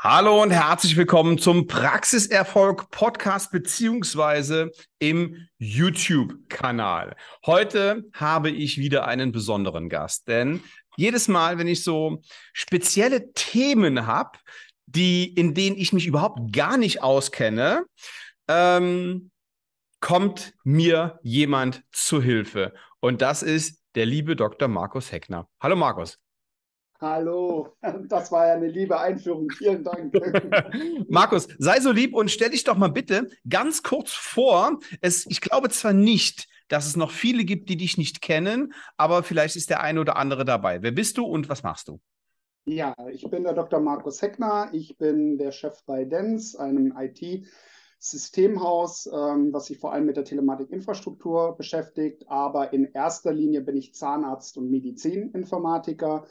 Hallo und herzlich willkommen zum Praxiserfolg Podcast beziehungsweise im YouTube-Kanal. Heute habe ich wieder einen besonderen Gast, denn jedes Mal, wenn ich so spezielle Themen habe, die in denen ich mich überhaupt gar nicht auskenne, ähm, kommt mir jemand zu Hilfe und das ist der liebe Dr. Markus Heckner. Hallo Markus. Hallo, das war ja eine liebe Einführung. Vielen Dank. Markus, sei so lieb und stell dich doch mal bitte ganz kurz vor. Es, ich glaube zwar nicht, dass es noch viele gibt, die dich nicht kennen, aber vielleicht ist der eine oder andere dabei. Wer bist du und was machst du? Ja, ich bin der Dr. Markus Heckner. Ich bin der Chef bei DENS, einem IT-Systemhaus, ähm, was sich vor allem mit der Telematikinfrastruktur beschäftigt. Aber in erster Linie bin ich Zahnarzt und Medizininformatiker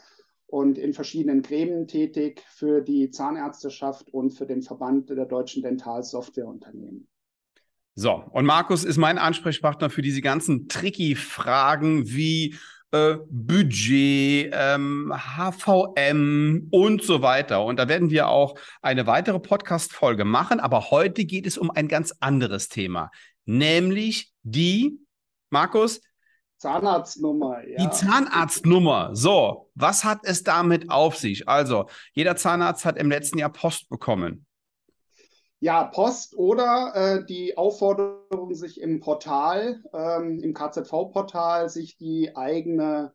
und in verschiedenen Gremien tätig für die Zahnärzteschaft und für den Verband der deutschen Dentalsoftwareunternehmen. So, und Markus ist mein Ansprechpartner für diese ganzen tricky Fragen wie äh, Budget, ähm, HVM und so weiter. Und da werden wir auch eine weitere Podcast-Folge machen. Aber heute geht es um ein ganz anderes Thema, nämlich die, Markus, Zahnarztnummer, ja. Die Zahnarztnummer. So, was hat es damit auf sich? Also, jeder Zahnarzt hat im letzten Jahr Post bekommen. Ja, Post oder äh, die Aufforderung, sich im Portal, ähm, im KZV-Portal, sich die eigene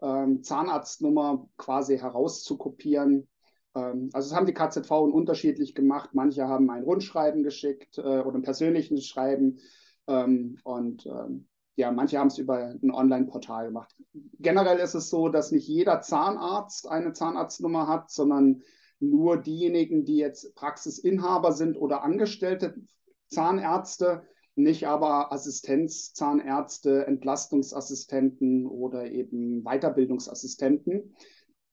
ähm, Zahnarztnummer quasi herauszukopieren. Ähm, also, das haben die KZV unterschiedlich gemacht. Manche haben ein Rundschreiben geschickt äh, oder ein persönliches Schreiben. Ähm, und ähm, ja, manche haben es über ein Online-Portal gemacht. Generell ist es so, dass nicht jeder Zahnarzt eine Zahnarztnummer hat, sondern nur diejenigen, die jetzt Praxisinhaber sind oder angestellte Zahnärzte, nicht aber Assistenzzahnärzte, Entlastungsassistenten oder eben Weiterbildungsassistenten.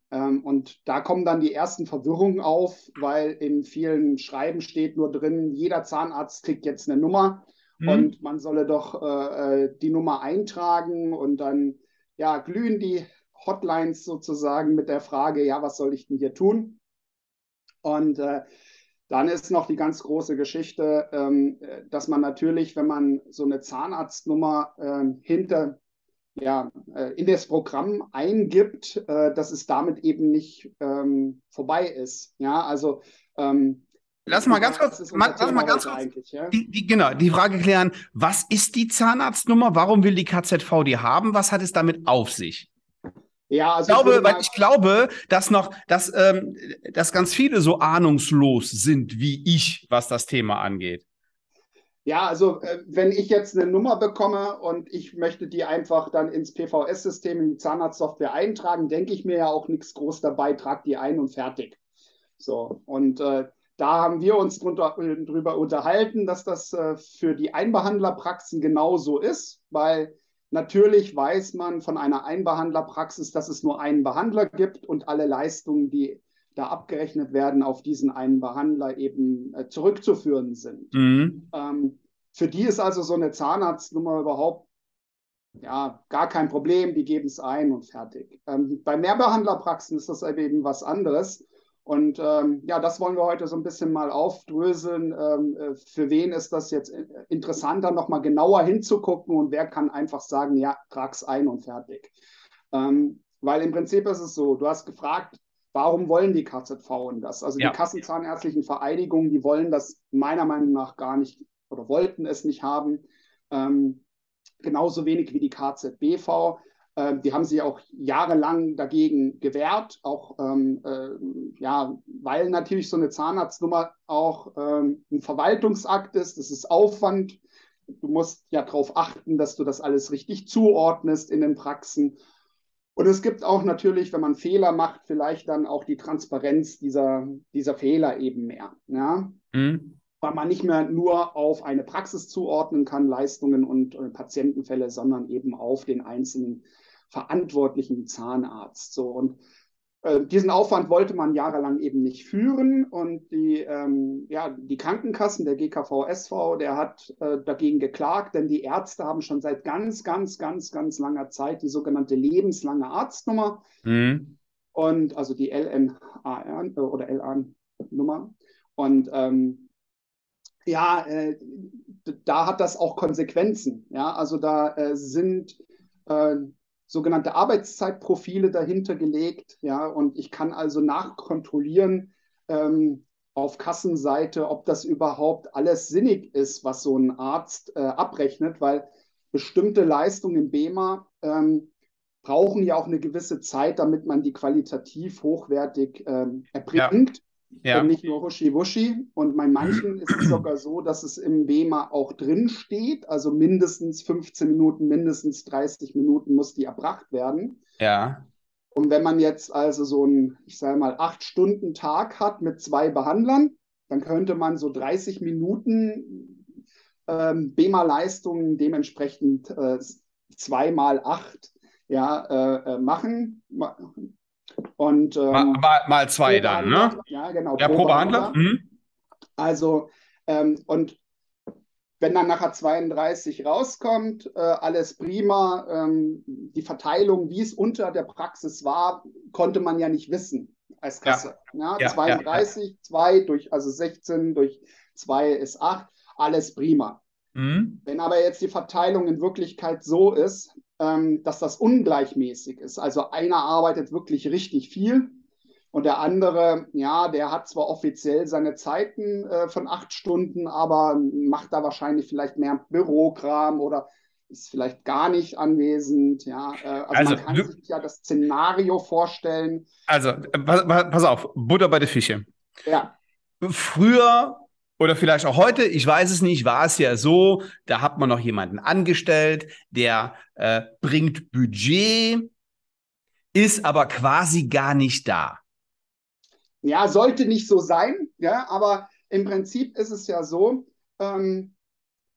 Ähm, und da kommen dann die ersten Verwirrungen auf, weil in vielen Schreiben steht nur drin, jeder Zahnarzt kriegt jetzt eine Nummer Mhm. Und man solle doch äh, äh, die Nummer eintragen und dann ja, glühen die Hotlines sozusagen mit der Frage, ja, was soll ich denn hier tun? Und äh, dann ist noch die ganz große Geschichte, ähm, dass man natürlich, wenn man so eine Zahnarztnummer äh, hinter ja, äh, in das Programm eingibt, äh, dass es damit eben nicht ähm, vorbei ist. Ja, also ähm, Lass mal ganz kurz, lass mal ganz kurz ja? die, die, genau, die Frage klären, was ist die Zahnarztnummer? Warum will die KZV die haben? Was hat es damit auf sich? Ja, also ich glaube, weil ich glaube, dass noch, dass, ähm, dass ganz viele so ahnungslos sind wie ich, was das Thema angeht. Ja, also äh, wenn ich jetzt eine Nummer bekomme und ich möchte die einfach dann ins PVS-System, in die Zahnarztsoftware eintragen, denke ich mir ja auch nichts groß dabei, trage die ein und fertig. So, und äh, da haben wir uns drunter, äh, drüber unterhalten, dass das äh, für die Einbehandlerpraxen genauso ist, weil natürlich weiß man von einer Einbehandlerpraxis, dass es nur einen Behandler gibt und alle Leistungen, die da abgerechnet werden, auf diesen einen Behandler eben äh, zurückzuführen sind. Mhm. Ähm, für die ist also so eine Zahnarztnummer überhaupt ja, gar kein Problem, die geben es ein und fertig. Ähm, bei Mehrbehandlerpraxen ist das eben was anderes. Und ähm, ja, das wollen wir heute so ein bisschen mal aufdröseln. Ähm, äh, für wen ist das jetzt interessanter, nochmal genauer hinzugucken und wer kann einfach sagen, ja, trag's ein und fertig. Ähm, weil im Prinzip ist es so, du hast gefragt, warum wollen die KZV das? Also ja. die Kassenzahnärztlichen Vereinigungen, die wollen das meiner Meinung nach gar nicht oder wollten es nicht haben. Ähm, genauso wenig wie die KZBV. Ähm, die haben sich auch jahrelang dagegen gewehrt, auch ähm, äh, ja, weil natürlich so eine Zahnarztnummer auch ähm, ein Verwaltungsakt ist. Das ist Aufwand. Du musst ja darauf achten, dass du das alles richtig zuordnest in den Praxen. Und es gibt auch natürlich, wenn man Fehler macht, vielleicht dann auch die Transparenz dieser, dieser Fehler eben mehr. Ja? Mhm. Weil man nicht mehr nur auf eine Praxis zuordnen kann, Leistungen und äh, Patientenfälle, sondern eben auf den einzelnen verantwortlichen Zahnarzt. So und äh, diesen Aufwand wollte man jahrelang eben nicht führen und die, ähm, ja, die Krankenkassen, der GKV-SV, der hat äh, dagegen geklagt, denn die Ärzte haben schon seit ganz, ganz, ganz, ganz langer Zeit die sogenannte lebenslange Arztnummer. Mhm. Und also die LNAR oder LAN, Nummer. Und ähm, ja, äh, da hat das auch Konsequenzen. Ja, also da äh, sind äh, sogenannte Arbeitszeitprofile dahinter gelegt. Ja, und ich kann also nachkontrollieren ähm, auf Kassenseite, ob das überhaupt alles sinnig ist, was so ein Arzt äh, abrechnet, weil bestimmte Leistungen im BEMA ähm, brauchen ja auch eine gewisse Zeit, damit man die qualitativ hochwertig ähm, erbringt. Ja. Ja. Und nicht nur Huschi-Wuschi. Und bei manchen ist es sogar so, dass es im BEMA auch drin steht. Also mindestens 15 Minuten, mindestens 30 Minuten muss die erbracht werden. Ja. Und wenn man jetzt also so einen, ich sage mal, acht Stunden Tag hat mit zwei Behandlern, dann könnte man so 30 Minuten ähm, BEMA-Leistungen dementsprechend äh, zwei mal acht ja, äh, äh machen. Und, ähm, mal, mal, mal, zwei dann, ne? Ja, genau. Ja, pro Behandler. Mhm. Also, ähm, und wenn dann nachher 32 rauskommt, äh, alles prima. Ähm, die Verteilung, wie es unter der Praxis war, konnte man ja nicht wissen als Kasse. Ja. ja 32, ja, 2 durch, also 16 durch 2 ist 8, alles prima. Mhm. Wenn aber jetzt die Verteilung in Wirklichkeit so ist, ähm, dass das ungleichmäßig ist, also einer arbeitet wirklich richtig viel und der andere, ja, der hat zwar offiziell seine Zeiten äh, von acht Stunden, aber macht da wahrscheinlich vielleicht mehr Bürokram oder ist vielleicht gar nicht anwesend. Ja, also, also, man kann du, sich ja das Szenario vorstellen. Also, äh, pass, pass auf, Butter bei der Fische. Ja. Früher oder vielleicht auch heute, ich weiß es nicht, war es ja so, da hat man noch jemanden angestellt, der äh, bringt Budget, ist aber quasi gar nicht da. Ja, sollte nicht so sein, ja, aber im Prinzip ist es ja so, ähm,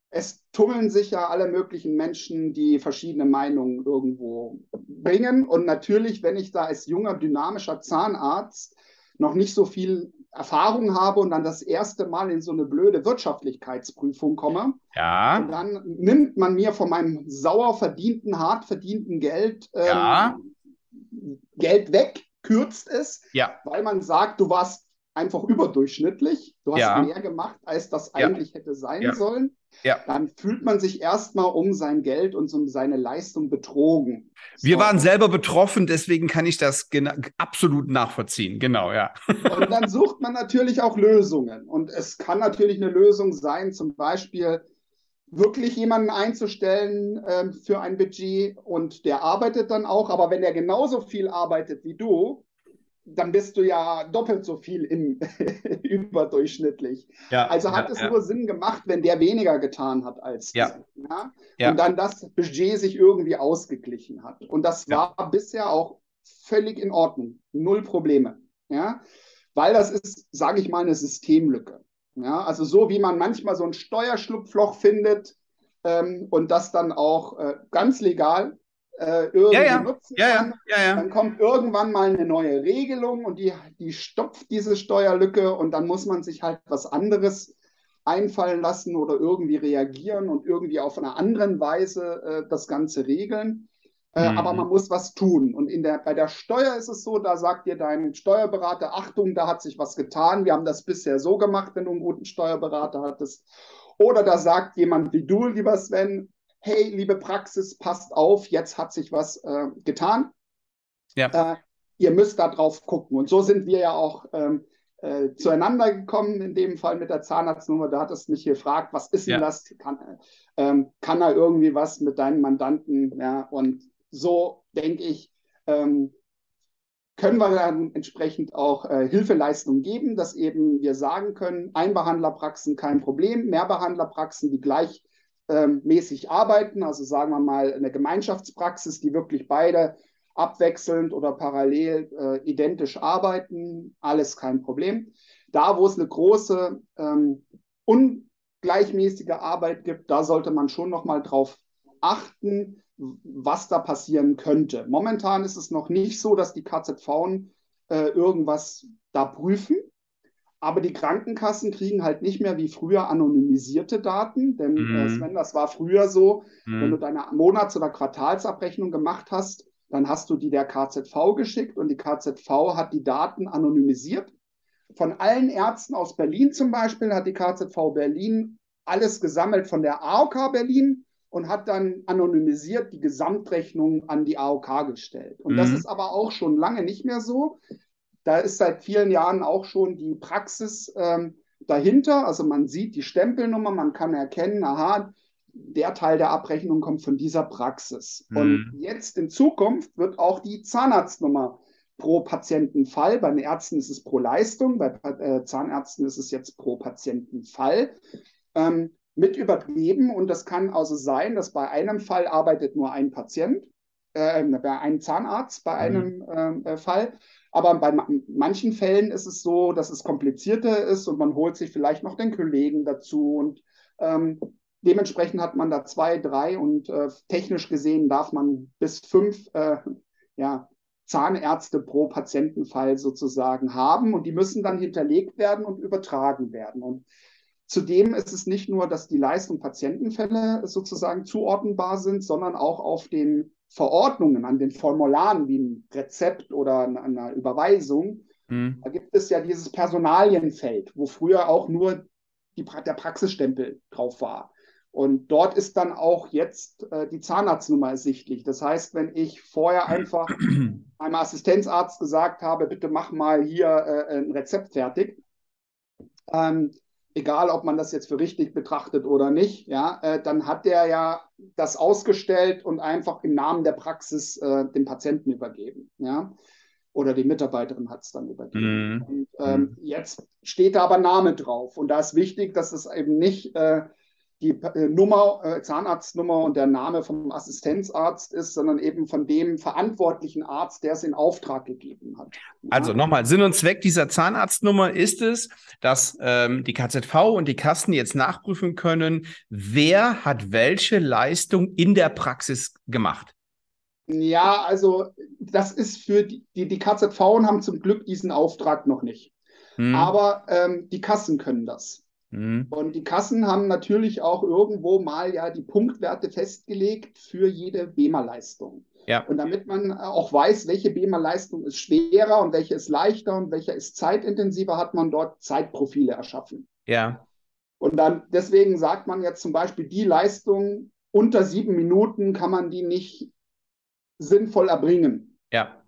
es tummeln sich ja alle möglichen Menschen, die verschiedene Meinungen irgendwo bringen. Und natürlich, wenn ich da als junger, dynamischer Zahnarzt noch nicht so viel Erfahrung habe und dann das erste Mal in so eine blöde Wirtschaftlichkeitsprüfung komme, ja. und dann nimmt man mir von meinem sauer verdienten, hart verdienten Geld ähm, ja. Geld weg kürzt es, ja. weil man sagt, du warst einfach überdurchschnittlich, du hast ja. mehr gemacht, als das eigentlich ja. hätte sein sollen. Dann fühlt man sich erstmal um sein Geld und um seine Leistung betrogen. Wir so. waren selber betroffen, deswegen kann ich das absolut nachvollziehen. Genau, ja. Und dann sucht man natürlich auch Lösungen. Und es kann natürlich eine Lösung sein, zum Beispiel, wirklich jemanden einzustellen äh, für ein Budget und der arbeitet dann auch, aber wenn er genauso viel arbeitet wie du, dann bist du ja doppelt so viel im überdurchschnittlich. Ja, also hat ja, es ja. nur Sinn gemacht, wenn der weniger getan hat als ja. Ja? Und dann das Budget sich irgendwie ausgeglichen hat. Und das war bisher auch völlig in Ordnung. Null Probleme. Ja? Weil das ist, sage ich mal, eine Systemlücke. Ja, also so wie man manchmal so ein Steuerschlupfloch findet ähm, und das dann auch äh, ganz legal äh, irgendwie ja, ja. nutzen ja, kann, dann kommt irgendwann mal eine neue Regelung und die, die stopft diese Steuerlücke und dann muss man sich halt was anderes einfallen lassen oder irgendwie reagieren und irgendwie auf eine andere Weise äh, das Ganze regeln. Äh, mhm. Aber man muss was tun. Und in der, bei der Steuer ist es so, da sagt dir dein Steuerberater, Achtung, da hat sich was getan. Wir haben das bisher so gemacht, wenn du einen guten Steuerberater hattest. Oder da sagt jemand wie du, lieber Sven, hey, liebe Praxis, passt auf, jetzt hat sich was äh, getan. Ja. Äh, ihr müsst da drauf gucken. Und so sind wir ja auch ähm, äh, zueinander gekommen, in dem Fall mit der Zahnarztnummer. Da hattest du mich gefragt, was ist denn ja. das? Kann, ähm, kann er irgendwie was mit deinen Mandanten? Ja, und so denke ich, ähm, können wir dann entsprechend auch äh, Hilfeleistungen geben, dass eben wir sagen können, Einbehandlerpraxen kein Problem, Mehrbehandlerpraxen, die gleichmäßig ähm, arbeiten, also sagen wir mal eine Gemeinschaftspraxis, die wirklich beide abwechselnd oder parallel äh, identisch arbeiten, alles kein Problem. Da, wo es eine große ähm, ungleichmäßige Arbeit gibt, da sollte man schon noch mal drauf achten, was da passieren könnte. Momentan ist es noch nicht so, dass die KZV äh, irgendwas da prüfen. Aber die Krankenkassen kriegen halt nicht mehr wie früher anonymisierte Daten, denn mhm. äh, Sven, das war früher so, mhm. wenn du deine Monats- oder Quartalsabrechnung gemacht hast, dann hast du die der KZV geschickt und die KZV hat die Daten anonymisiert von allen Ärzten aus Berlin zum Beispiel hat die KZV Berlin alles gesammelt von der AOK Berlin und hat dann anonymisiert die Gesamtrechnung an die AOK gestellt. Und mhm. das ist aber auch schon lange nicht mehr so. Da ist seit vielen Jahren auch schon die Praxis ähm, dahinter. Also man sieht die Stempelnummer, man kann erkennen, aha, der Teil der Abrechnung kommt von dieser Praxis. Mhm. Und jetzt in Zukunft wird auch die Zahnarztnummer pro Patientenfall, bei den Ärzten ist es pro Leistung, bei äh, Zahnärzten ist es jetzt pro Patientenfall, ähm, mit übergeben. Und das kann also sein, dass bei einem Fall arbeitet nur ein Patient, äh, bei einem Zahnarzt bei mhm. einem äh, Fall. Aber bei manchen Fällen ist es so, dass es komplizierter ist und man holt sich vielleicht noch den Kollegen dazu und ähm, dementsprechend hat man da zwei, drei und äh, technisch gesehen darf man bis fünf äh, ja, Zahnärzte pro Patientenfall sozusagen haben und die müssen dann hinterlegt werden und übertragen werden. Und zudem ist es nicht nur, dass die Leistung Patientenfälle sozusagen zuordnenbar sind, sondern auch auf den Verordnungen, an den Formularen wie ein Rezept oder eine Überweisung, mhm. da gibt es ja dieses Personalienfeld, wo früher auch nur die, der Praxisstempel drauf war. Und dort ist dann auch jetzt äh, die Zahnarztnummer ersichtlich. Das heißt, wenn ich vorher einfach einem Assistenzarzt gesagt habe, bitte mach mal hier äh, ein Rezept fertig, ähm, egal ob man das jetzt für richtig betrachtet oder nicht, ja, äh, dann hat der ja das ausgestellt und einfach im Namen der Praxis äh, dem Patienten übergeben, ja. Oder die Mitarbeiterin hat es dann übergeben. Mm. Und ähm, mm. jetzt steht da aber Name drauf. Und da ist wichtig, dass es eben nicht äh, die äh, Nummer, äh, Zahnarztnummer und der Name vom Assistenzarzt ist, sondern eben von dem verantwortlichen Arzt, der es in Auftrag gegeben hat. Also nochmal, Sinn und Zweck dieser Zahnarztnummer ist es, dass ähm, die KZV und die Kassen jetzt nachprüfen können, wer hat welche Leistung in der Praxis gemacht. Ja, also das ist für die, die, die KZV haben zum Glück diesen Auftrag noch nicht. Hm. Aber ähm, die Kassen können das. Mhm. Und die Kassen haben natürlich auch irgendwo mal ja die Punktwerte festgelegt für jede BEMA-Leistung. Ja. Und damit man auch weiß, welche BEMA-Leistung ist schwerer und welche ist leichter und welche ist zeitintensiver, hat man dort Zeitprofile erschaffen. Ja. Und dann deswegen sagt man jetzt zum Beispiel, die Leistung unter sieben Minuten kann man die nicht sinnvoll erbringen. Ja.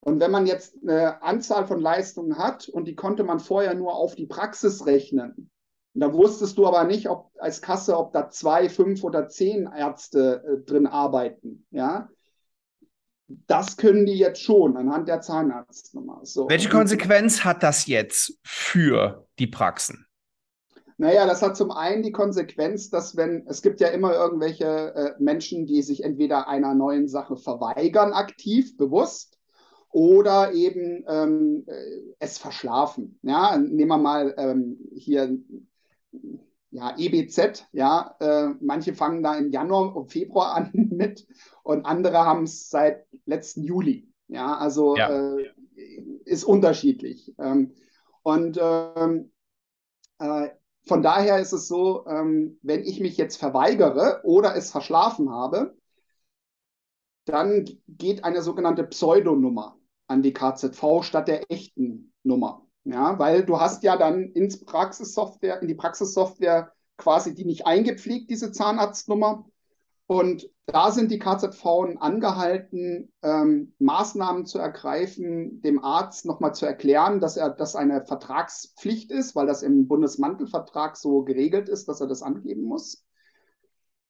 Und wenn man jetzt eine Anzahl von Leistungen hat und die konnte man vorher nur auf die Praxis rechnen, und da wusstest du aber nicht, ob als Kasse, ob da zwei, fünf oder zehn Ärzte äh, drin arbeiten. Ja, das können die jetzt schon anhand der Zahnarztnummer. So. Welche Konsequenz hat das jetzt für die Praxen? Naja, das hat zum einen die Konsequenz, dass wenn, es gibt ja immer irgendwelche äh, Menschen, die sich entweder einer neuen Sache verweigern, aktiv, bewusst, oder eben ähm, äh, es verschlafen. Ja, nehmen wir mal ähm, hier ja, EBZ, ja, äh, manche fangen da im Januar und Februar an mit und andere haben es seit letzten Juli. Ja, also ja. Äh, ist unterschiedlich. Ähm, und ähm, äh, von daher ist es so, ähm, wenn ich mich jetzt verweigere oder es verschlafen habe, dann geht eine sogenannte Pseudonummer an die KZV statt der echten Nummer. Ja, weil du hast ja dann ins Praxissoftware, in die Praxissoftware quasi die nicht eingepflegt, diese Zahnarztnummer. Und da sind die KZV angehalten, ähm, Maßnahmen zu ergreifen, dem Arzt nochmal zu erklären, dass er das eine Vertragspflicht ist, weil das im Bundesmantelvertrag so geregelt ist, dass er das angeben muss.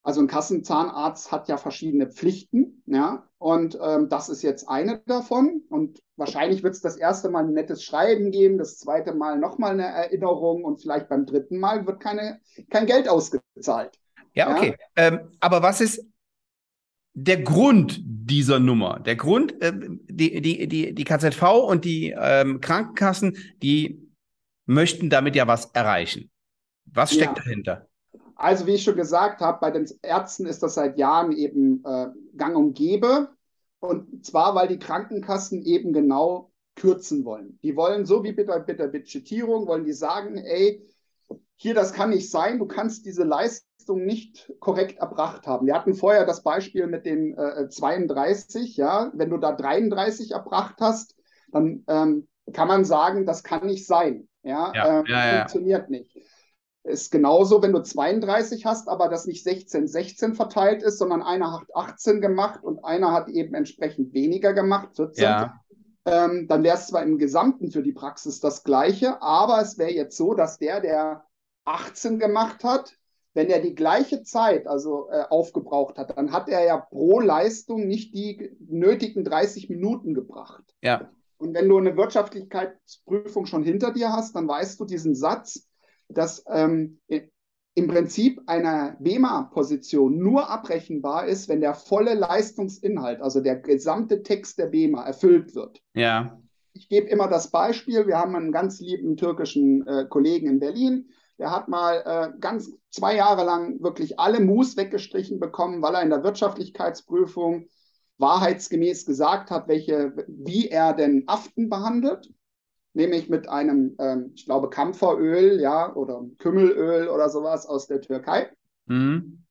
Also ein Kassenzahnarzt hat ja verschiedene Pflichten, ja, und ähm, das ist jetzt eine davon. Und wahrscheinlich wird es das erste Mal ein nettes Schreiben geben, das zweite Mal nochmal eine Erinnerung und vielleicht beim dritten Mal wird keine, kein Geld ausgezahlt. Ja, okay. Ja? Ähm, aber was ist der Grund dieser Nummer? Der Grund, äh, die, die, die, die KZV und die ähm, Krankenkassen, die möchten damit ja was erreichen. Was steckt ja. dahinter? Also, wie ich schon gesagt habe, bei den Ärzten ist das seit Jahren eben äh, gang und gäbe. Und zwar, weil die Krankenkassen eben genau kürzen wollen. Die wollen, so wie bei der Budgetierung, wollen die sagen, ey, hier, das kann nicht sein, du kannst diese Leistung nicht korrekt erbracht haben. Wir hatten vorher das Beispiel mit den äh, 32, ja, wenn du da 33 erbracht hast, dann ähm, kann man sagen, das kann nicht sein. Ja, ja, äh, ja funktioniert nicht. Ist genauso, wenn du 32 hast, aber das nicht 16, 16 verteilt ist, sondern einer hat 18 gemacht und einer hat eben entsprechend weniger gemacht, 14. Ja. Ähm, dann wäre es zwar im Gesamten für die Praxis das Gleiche, aber es wäre jetzt so, dass der, der 18 gemacht hat, wenn er die gleiche Zeit also äh, aufgebraucht hat, dann hat er ja pro Leistung nicht die nötigen 30 Minuten gebracht. Ja. Und wenn du eine Wirtschaftlichkeitsprüfung schon hinter dir hast, dann weißt du diesen Satz, dass ähm, im Prinzip eine BEMA-Position nur abrechenbar ist, wenn der volle Leistungsinhalt, also der gesamte Text der BEMA erfüllt wird. Ja. Ich gebe immer das Beispiel, wir haben einen ganz lieben türkischen äh, Kollegen in Berlin, der hat mal äh, ganz zwei Jahre lang wirklich alle Mus weggestrichen bekommen, weil er in der Wirtschaftlichkeitsprüfung wahrheitsgemäß gesagt hat, welche, wie er denn Aften behandelt, nämlich mit einem, ähm, ich glaube, Kampferöl, ja, oder Kümmelöl oder sowas aus der Türkei. Mhm.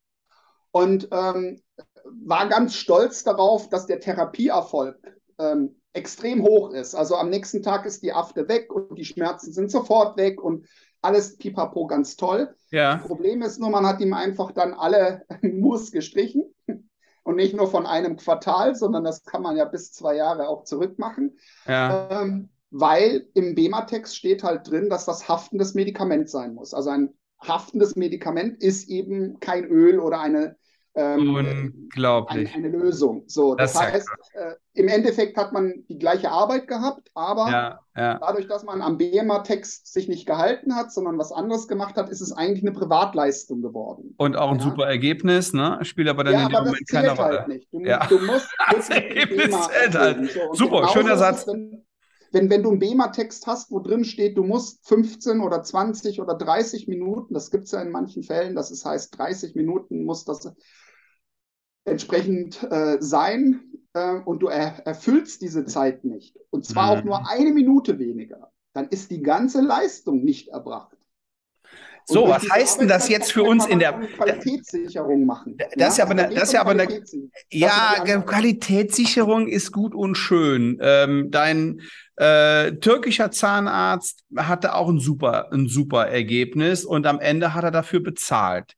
Und ähm, war ganz stolz darauf, dass der Therapieerfolg ähm, extrem hoch ist. Also am nächsten Tag ist die Afte weg und die Schmerzen sind sofort weg und alles pipapo ganz toll. Ja. Problem ist nur, man hat ihm einfach dann alle Mus gestrichen und nicht nur von einem Quartal, sondern das kann man ja bis zwei Jahre auch zurückmachen. Ja. Ähm, weil im BEMA-Text steht halt drin, dass das haftendes Medikament sein muss. Also ein haftendes Medikament ist eben kein Öl oder eine ähm, Unglaublich. Eine, eine, Lösung. So, das, das heißt, äh, im Endeffekt hat man die gleiche Arbeit gehabt, aber ja, ja. dadurch, dass man am BEMA-Text sich nicht gehalten hat, sondern was anderes gemacht hat, ist es eigentlich eine Privatleistung geworden. Und auch ein ja. super Ergebnis, ne? Spielt aber dann in dem Moment keine halt Rolle. Halt nicht. Du, ja. du musst das Ergebnis zählt halt. So, super, schöner Satz. Wenn, wenn, wenn du einen BEMA-Text hast, wo drin steht, du musst 15 oder 20 oder 30 Minuten, das gibt es ja in manchen Fällen, das ist, heißt 30 Minuten muss das entsprechend äh, sein äh, und du er, erfüllst diese Zeit nicht, und zwar mhm. auch nur eine Minute weniger, dann ist die ganze Leistung nicht erbracht. So, was heißt denn das jetzt für uns in der Qualitätssicherung machen? Das ist ja aber eine, das ist ja aber eine, ja, Qualitätssicherung ist gut und schön. Ähm, dein äh, türkischer Zahnarzt hatte auch ein super, ein super Ergebnis und am Ende hat er dafür bezahlt.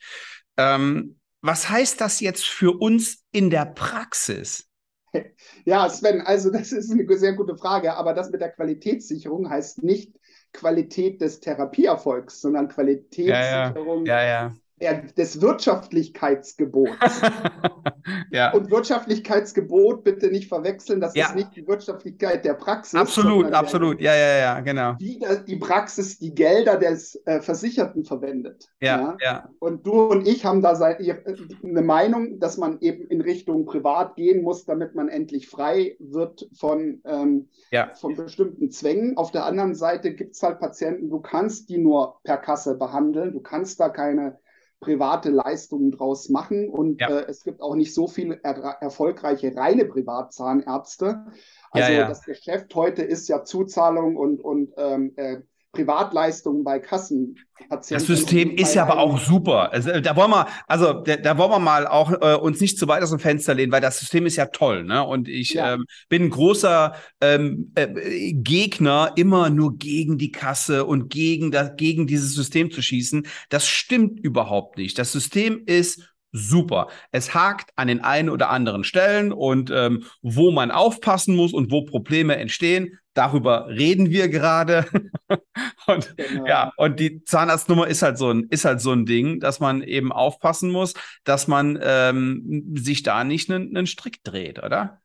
Ähm, was heißt das jetzt für uns in der Praxis? Ja, Sven, also das ist eine sehr gute Frage, aber das mit der Qualitätssicherung heißt nicht Qualität des Therapieerfolgs, sondern Qualitätssicherung ja, ja. Der, des Wirtschaftlichkeitsgebots. ja. Und Wirtschaftlichkeitsgebot bitte nicht verwechseln, das ja. ist nicht die Wirtschaftlichkeit der Praxis. Absolut, absolut, ja, ja, ja, genau. Wie die Praxis die Gelder des äh, Versicherten verwendet. Ja, ja, ja. Und du und ich haben da seit, äh, eine Meinung, dass man eben in Richtung privat gehen muss, damit man endlich frei wird von, ähm, ja. von bestimmten Zwängen. Auf der anderen Seite gibt es halt Patienten, du kannst die nur per Kasse behandeln, du kannst da keine private Leistungen draus machen. Und ja. äh, es gibt auch nicht so viele er erfolgreiche reine Privatzahnärzte. Also ja, ja. das Geschäft heute ist ja Zuzahlung und, und ähm, äh, Privatleistungen bei Kassen. Das System ist ja aber auch super. Also, da wollen wir, also da, da wollen wir mal auch äh, uns nicht zu weit aus dem Fenster lehnen, weil das System ist ja toll, ne? Und ich ja. ähm, bin ein großer ähm, äh, Gegner, immer nur gegen die Kasse und gegen das, gegen dieses System zu schießen. Das stimmt überhaupt nicht. Das System ist super. Es hakt an den einen oder anderen Stellen und ähm, wo man aufpassen muss und wo Probleme entstehen, darüber reden wir gerade. und genau. ja, und die Zahnarztnummer ist halt so ein, ist halt so ein Ding, dass man eben aufpassen muss, dass man ähm, sich da nicht einen, einen Strick dreht, oder?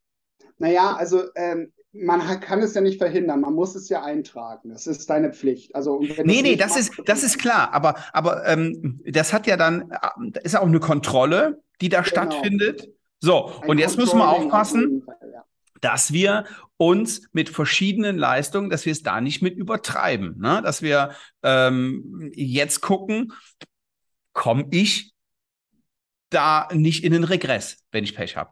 Naja, also ähm, man kann es ja nicht verhindern, man muss es ja eintragen. Das ist deine Pflicht. Also, nee, nee, das ist, das ist klar. Aber, aber ähm, das hat ja dann, äh, ist auch eine Kontrolle, die da genau. stattfindet. So, Ein und jetzt müssen wir aufpassen, Fall, ja. dass wir uns mit verschiedenen Leistungen, dass wir es da nicht mit übertreiben. Ne? Dass wir ähm, jetzt gucken, komme ich da nicht in den Regress, wenn ich Pech habe.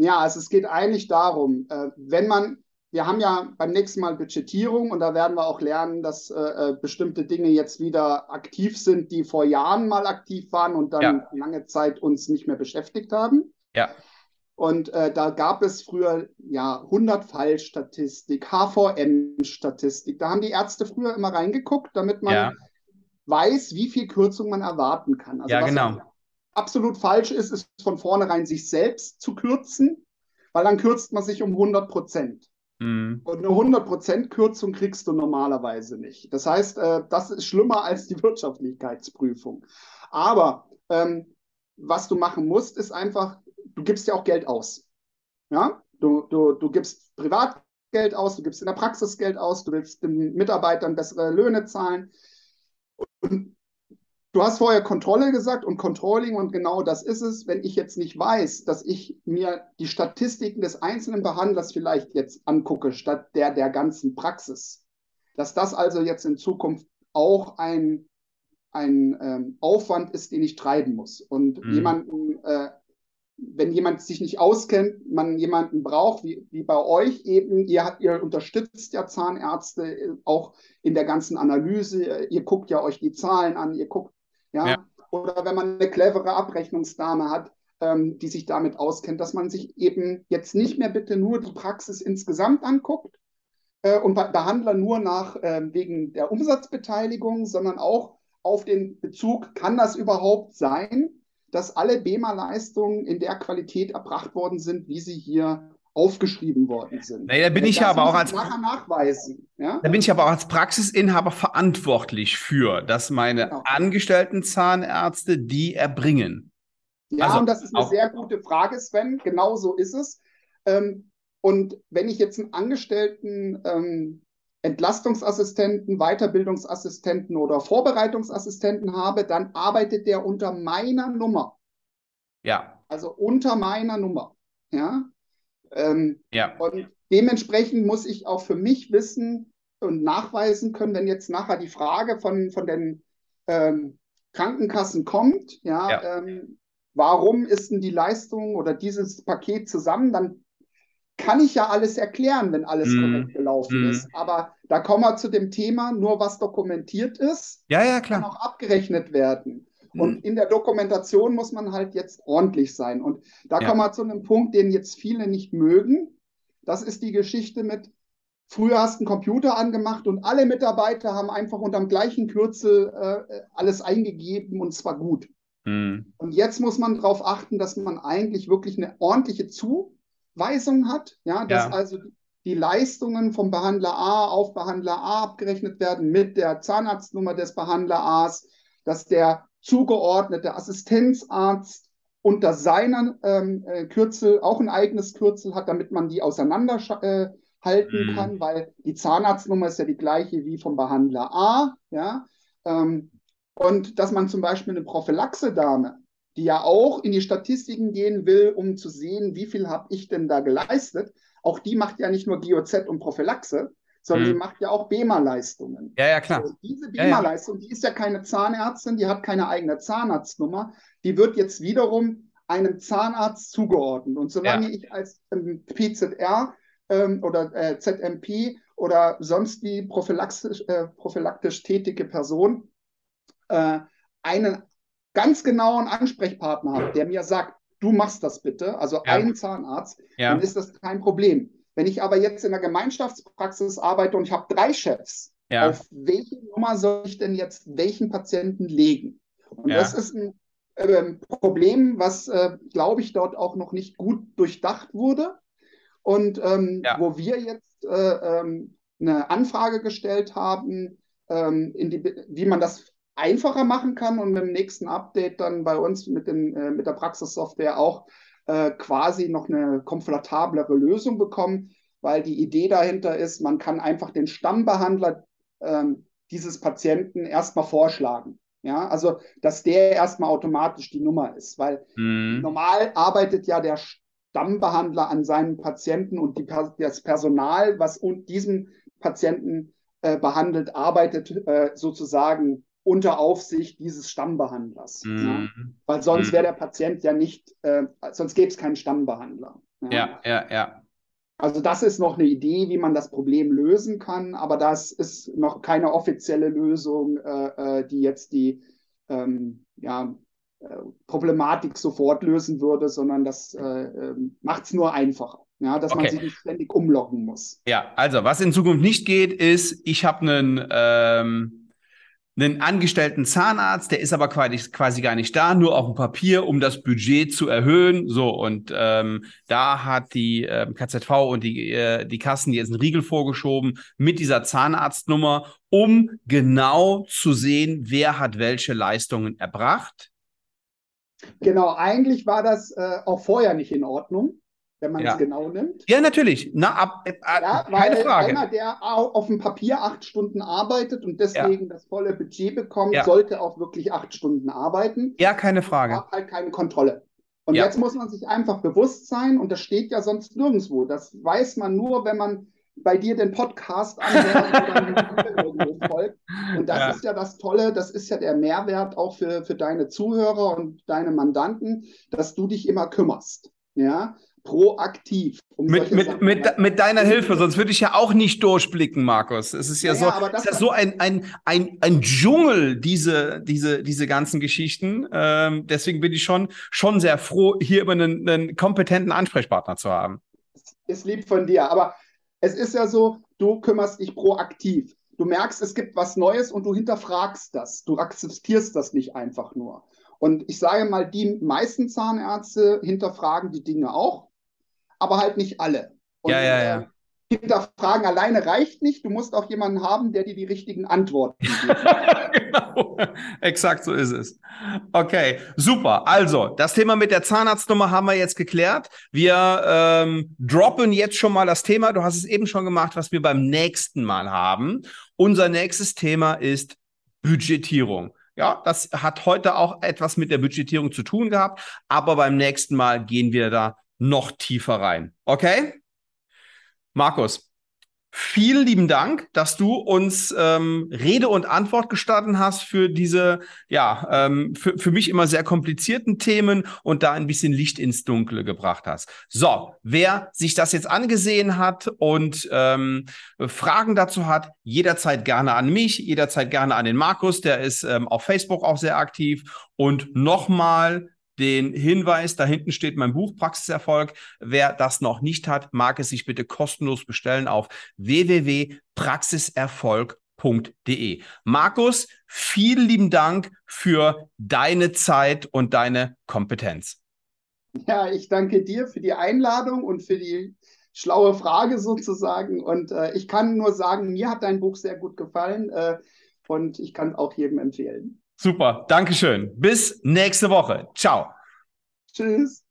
Ja, also es geht eigentlich darum, äh, wenn man, wir haben ja beim nächsten Mal Budgetierung und da werden wir auch lernen, dass äh, äh, bestimmte Dinge jetzt wieder aktiv sind, die vor Jahren mal aktiv waren und dann ja. lange Zeit uns nicht mehr beschäftigt haben. Ja. Und äh, da gab es früher ja 100 Fallstatistik, HVM-Statistik. Da haben die Ärzte früher immer reingeguckt, damit man ja. weiß, wie viel Kürzung man erwarten kann. Also ja, genau. Absolut falsch ist, ist von vornherein sich selbst zu kürzen, weil dann kürzt man sich um 100 Prozent. Mhm. Und eine 100% Kürzung kriegst du normalerweise nicht. Das heißt, äh, das ist schlimmer als die Wirtschaftlichkeitsprüfung. Aber ähm, was du machen musst, ist einfach, du gibst ja auch Geld aus. Ja? Du, du, du gibst Privatgeld aus, du gibst in der Praxis Geld aus, du willst den Mitarbeitern bessere Löhne zahlen. Und du hast vorher Kontrolle gesagt und Controlling und genau das ist es. Wenn ich jetzt nicht weiß, dass ich mir die Statistiken des einzelnen Behandlers vielleicht jetzt angucke, statt der der ganzen Praxis, dass das also jetzt in Zukunft auch ein, ein ähm, Aufwand ist, den ich treiben muss. Und mhm. jemanden äh, wenn jemand sich nicht auskennt, man jemanden braucht, wie, wie bei euch eben, ihr, habt, ihr unterstützt ja Zahnärzte äh, auch in der ganzen Analyse, ihr guckt ja euch die Zahlen an, ihr guckt, ja, ja. oder wenn man eine clevere Abrechnungsdame hat, ähm, die sich damit auskennt, dass man sich eben jetzt nicht mehr bitte nur die Praxis insgesamt anguckt äh, und Behandler nur nach äh, wegen der Umsatzbeteiligung, sondern auch auf den Bezug, kann das überhaupt sein? dass alle BEMA-Leistungen in der Qualität erbracht worden sind, wie sie hier aufgeschrieben worden sind. Nee, da bin ich ja aber auch als nachweisen. Ja? Da bin ich aber auch als Praxisinhaber verantwortlich für, dass meine genau. angestellten Zahnärzte die erbringen. Ja, also, und das ist eine sehr gute Frage, Sven. Genau so ist es. Ähm, und wenn ich jetzt einen Angestellten ähm, Entlastungsassistenten, Weiterbildungsassistenten oder Vorbereitungsassistenten habe, dann arbeitet der unter meiner Nummer. Ja. Also unter meiner Nummer. Ja. Ähm, ja. Und dementsprechend muss ich auch für mich wissen und nachweisen können, wenn jetzt nachher die Frage von, von den ähm, Krankenkassen kommt, ja, ja. Ähm, warum ist denn die Leistung oder dieses Paket zusammen, dann kann ich ja alles erklären, wenn alles mm. korrekt gelaufen mm. ist. Aber da kommen wir zu dem Thema, nur was dokumentiert ist, ja, ja, klar. kann auch abgerechnet werden. Und in der Dokumentation muss man halt jetzt ordentlich sein. Und da ja. kommen wir zu einem Punkt, den jetzt viele nicht mögen. Das ist die Geschichte mit, früher hast du einen Computer angemacht und alle Mitarbeiter haben einfach unter dem gleichen Kürzel äh, alles eingegeben und zwar gut. Mm. Und jetzt muss man darauf achten, dass man eigentlich wirklich eine ordentliche Zu- Weisung hat, ja, dass ja. also die Leistungen vom Behandler A auf Behandler A abgerechnet werden mit der Zahnarztnummer des Behandler A's, dass der zugeordnete Assistenzarzt unter seiner ähm, äh, Kürzel auch ein eigenes Kürzel hat, damit man die auseinanderhalten äh, mhm. kann, weil die Zahnarztnummer ist ja die gleiche wie vom Behandler A, ja. Ähm, und dass man zum Beispiel eine Prophylaxe-Dame die ja auch in die Statistiken gehen will, um zu sehen, wie viel habe ich denn da geleistet. Auch die macht ja nicht nur GOZ und Prophylaxe, sondern mhm. sie macht ja auch BEMA-Leistungen. Ja, ja, klar. Also diese BEMA-Leistung, ja, ja. die ist ja keine Zahnärztin, die hat keine eigene Zahnarztnummer, die wird jetzt wiederum einem Zahnarzt zugeordnet. Und solange ja. ich als ähm, PZR ähm, oder äh, ZMP oder sonst die prophylaktisch, äh, prophylaktisch tätige Person äh, einen ganz genauen Ansprechpartner habe, der mir sagt, du machst das bitte, also ja. einen Zahnarzt, dann ist das kein Problem. Wenn ich aber jetzt in der Gemeinschaftspraxis arbeite und ich habe drei Chefs, ja. auf welche Nummer soll ich denn jetzt welchen Patienten legen? Und das ist ein äh, Problem, was, äh, glaube ich, dort auch noch nicht gut durchdacht wurde. Und ähm, wo wir jetzt äh, ähm, eine Anfrage gestellt haben, ähm, die, wie man das einfacher machen kann und mit dem nächsten Update dann bei uns mit, den, äh, mit der Praxissoftware auch äh, quasi noch eine komfortablere Lösung bekommen, weil die Idee dahinter ist, man kann einfach den Stammbehandler äh, dieses Patienten erstmal vorschlagen. Ja, also dass der erstmal automatisch die Nummer ist, weil mhm. normal arbeitet ja der Stammbehandler an seinen Patienten und die, das Personal, was diesen Patienten äh, behandelt, arbeitet äh, sozusagen unter Aufsicht dieses Stammbehandlers. Mhm. Ja? Weil sonst mhm. wäre der Patient ja nicht, äh, sonst gäbe es keinen Stammbehandler. Ja? ja, ja, ja. Also das ist noch eine Idee, wie man das Problem lösen kann, aber das ist noch keine offizielle Lösung, äh, äh die jetzt die, ähm, ja, Problematik sofort lösen würde, sondern das äh, ähm, macht es nur einfacher. Ja, dass okay. man sich nicht ständig umloggen muss. Ja, also was in Zukunft nicht geht, ist, ich habe einen ähm, einen angestellten Zahnarzt, der ist aber quasi, quasi gar nicht da, nur auf dem Papier, um das Budget zu erhöhen. So, und ähm, da hat die äh, KZV und die, äh, die Kassen jetzt einen Riegel vorgeschoben mit dieser Zahnarztnummer, um genau zu sehen, wer hat welche Leistungen erbracht. Genau, eigentlich war das äh, auch vorher nicht in Ordnung wenn man ja. es genau nimmt. Ja, natürlich. Na, ab, ab, äh, ja, keine Frage. Einer, der auf dem Papier acht Stunden arbeitet und deswegen ja. das volle Budget bekommt, ja. sollte auch wirklich acht Stunden arbeiten. Ja, keine Frage. Hat halt keine Kontrolle. Und jetzt muss man sich einfach bewusst sein, und das steht ja sonst nirgendwo. Das weiß man nur, wenn man bei dir den Podcast anhört. Und das ist ja das Tolle, das ist ja der Mehrwert auch für, für deine Zuhörer und deine Mandanten, dass du dich immer kümmerst. Ja, proaktiv. Um mit, mit, mit, mit deiner Hilfe, sonst würde ich ja auch nicht durchblicken, Markus. Es ist ja, ja so, ja, ist ja so ein, ein, ein, ein Dschungel, diese, diese, diese ganzen Geschichten. Ähm, deswegen bin ich schon, schon sehr froh, hier immer einen, einen kompetenten Ansprechpartner zu haben. Ist lieb von dir, aber es ist ja so, du kümmerst dich proaktiv. Du merkst, es gibt was Neues und du hinterfragst das. Du akzeptierst das nicht einfach nur. Und ich sage mal, die meisten Zahnärzte hinterfragen die Dinge auch aber halt nicht alle. Und, ja, ja, ja. Äh, hinterfragen alleine reicht nicht. Du musst auch jemanden haben, der dir die richtigen Antworten gibt. genau. Exakt so ist es. Okay, super. Also, das Thema mit der Zahnarztnummer haben wir jetzt geklärt. Wir ähm, droppen jetzt schon mal das Thema. Du hast es eben schon gemacht, was wir beim nächsten Mal haben. Unser nächstes Thema ist Budgetierung. Ja, das hat heute auch etwas mit der Budgetierung zu tun gehabt, aber beim nächsten Mal gehen wir da noch tiefer rein. Okay? Markus, vielen lieben Dank, dass du uns ähm, Rede und Antwort gestanden hast für diese, ja, ähm, für, für mich immer sehr komplizierten Themen und da ein bisschen Licht ins Dunkle gebracht hast. So, wer sich das jetzt angesehen hat und ähm, Fragen dazu hat, jederzeit gerne an mich, jederzeit gerne an den Markus, der ist ähm, auf Facebook auch sehr aktiv. Und nochmal den Hinweis, da hinten steht mein Buch Praxiserfolg. Wer das noch nicht hat, mag es sich bitte kostenlos bestellen auf www.praxiserfolg.de. Markus, vielen lieben Dank für deine Zeit und deine Kompetenz. Ja, ich danke dir für die Einladung und für die schlaue Frage sozusagen. Und äh, ich kann nur sagen, mir hat dein Buch sehr gut gefallen äh, und ich kann auch jedem empfehlen. Super, Dankeschön. Bis nächste Woche. Ciao. Tschüss.